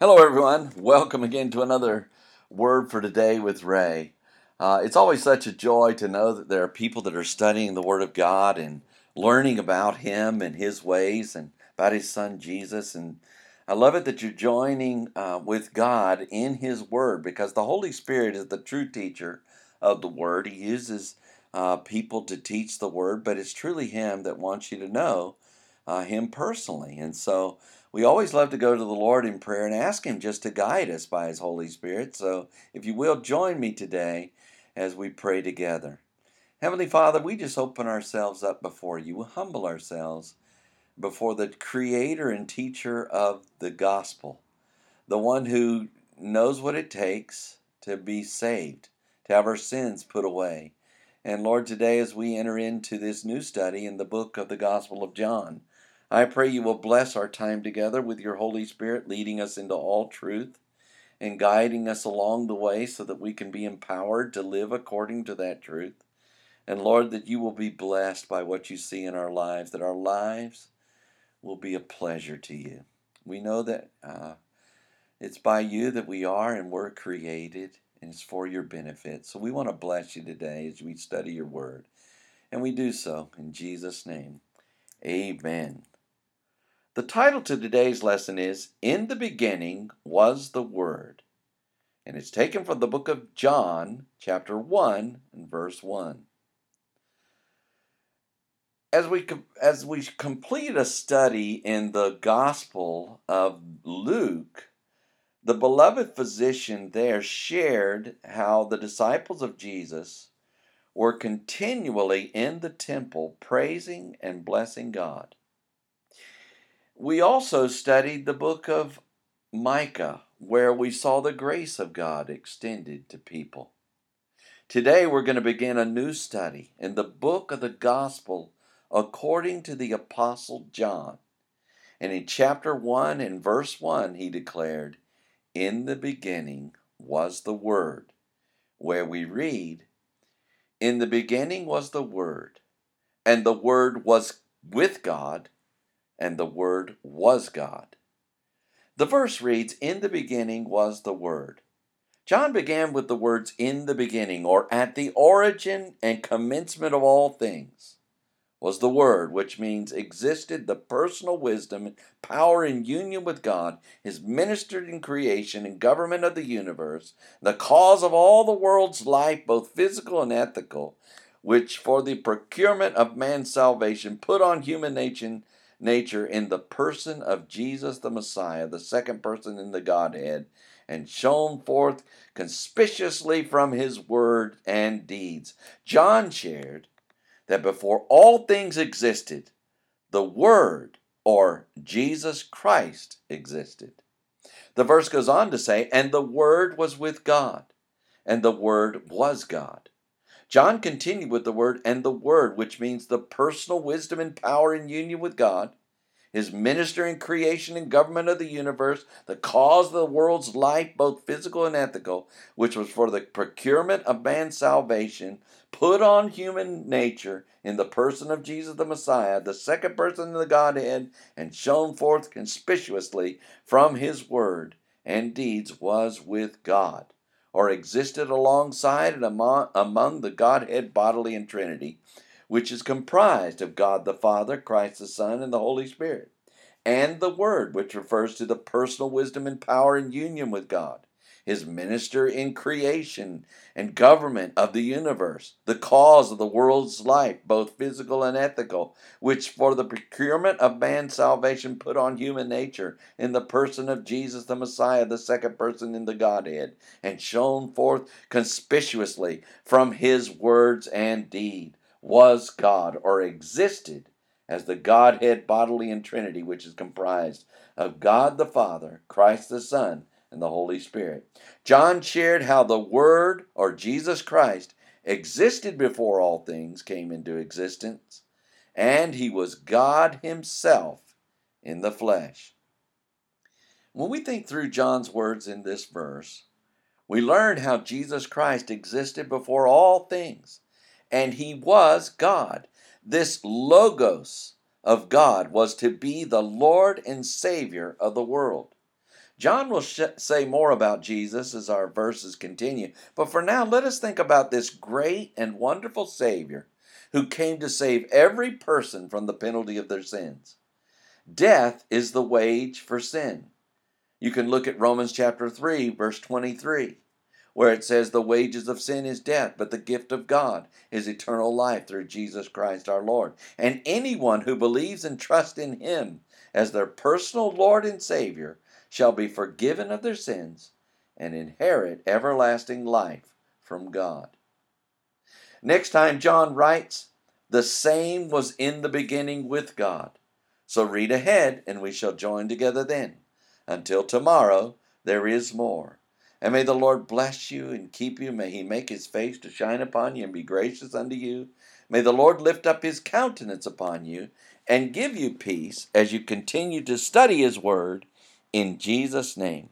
Hello, everyone. Welcome again to another Word for Today with Ray. Uh, it's always such a joy to know that there are people that are studying the Word of God and learning about Him and His ways and about His Son Jesus. And I love it that you're joining uh, with God in His Word because the Holy Spirit is the true teacher of the Word. He uses uh, people to teach the Word, but it's truly Him that wants you to know uh, Him personally. And so, we always love to go to the Lord in prayer and ask Him just to guide us by His Holy Spirit. So, if you will, join me today as we pray together. Heavenly Father, we just open ourselves up before you. We humble ourselves before the Creator and Teacher of the gospel, the one who knows what it takes to be saved, to have our sins put away. And Lord, today as we enter into this new study in the book of the Gospel of John, I pray you will bless our time together with your Holy Spirit, leading us into all truth and guiding us along the way so that we can be empowered to live according to that truth. And Lord, that you will be blessed by what you see in our lives, that our lives will be a pleasure to you. We know that uh, it's by you that we are and we're created, and it's for your benefit. So we want to bless you today as we study your word. And we do so in Jesus' name. Amen. The title to today's lesson is In the Beginning Was the Word. And it's taken from the book of John, chapter 1, and verse 1. As we, as we complete a study in the Gospel of Luke, the beloved physician there shared how the disciples of Jesus were continually in the temple praising and blessing God. We also studied the book of Micah, where we saw the grace of God extended to people. Today we're going to begin a new study in the book of the Gospel according to the Apostle John. And in chapter 1 and verse 1, he declared, In the beginning was the Word, where we read, In the beginning was the Word, and the Word was with God and the Word was God. The verse reads, In the beginning was the Word. John began with the words in the beginning, or at the origin and commencement of all things, was the Word, which means existed the personal wisdom, power, and union with God, is ministered in creation and government of the universe, the cause of all the world's life, both physical and ethical, which for the procurement of man's salvation put on human nature nature in the person of Jesus the Messiah, the second person in the Godhead, and shone forth conspicuously from his word and deeds. John shared that before all things existed, the Word, or Jesus Christ, existed. The verse goes on to say, and the Word was with God, and the Word was God. John continued with the word and the word, which means the personal wisdom and power in union with God, his ministering creation and government of the universe, the cause of the world's life, both physical and ethical, which was for the procurement of man's salvation, put on human nature in the person of Jesus the Messiah, the second person in the Godhead, and shone forth conspicuously from his word and deeds was with God or existed alongside and among, among the Godhead bodily and Trinity, which is comprised of God the Father, Christ the Son, and the Holy Spirit, and the Word, which refers to the personal wisdom and power in union with God his minister in creation and government of the universe, the cause of the world's life, both physical and ethical, which for the procurement of man's salvation put on human nature in the person of Jesus the Messiah, the second person in the Godhead, and shone forth conspicuously from his words and deed, was God or existed as the Godhead bodily in Trinity, which is comprised of God the Father, Christ the Son, and the Holy Spirit. John shared how the Word, or Jesus Christ, existed before all things came into existence, and he was God himself in the flesh. When we think through John's words in this verse, we learn how Jesus Christ existed before all things, and he was God. This Logos of God was to be the Lord and Savior of the world. John will sh- say more about Jesus as our verses continue, but for now, let us think about this great and wonderful Savior who came to save every person from the penalty of their sins. Death is the wage for sin. You can look at Romans chapter 3, verse 23, where it says, The wages of sin is death, but the gift of God is eternal life through Jesus Christ our Lord. And anyone who believes and trusts in Him as their personal Lord and Savior shall be forgiven of their sins and inherit everlasting life from God. Next time, John writes, The same was in the beginning with God. So read ahead, and we shall join together then. Until tomorrow, there is more. And may the Lord bless you and keep you. May he make his face to shine upon you and be gracious unto you. May the Lord lift up his countenance upon you and give you peace as you continue to study his word in Jesus' name.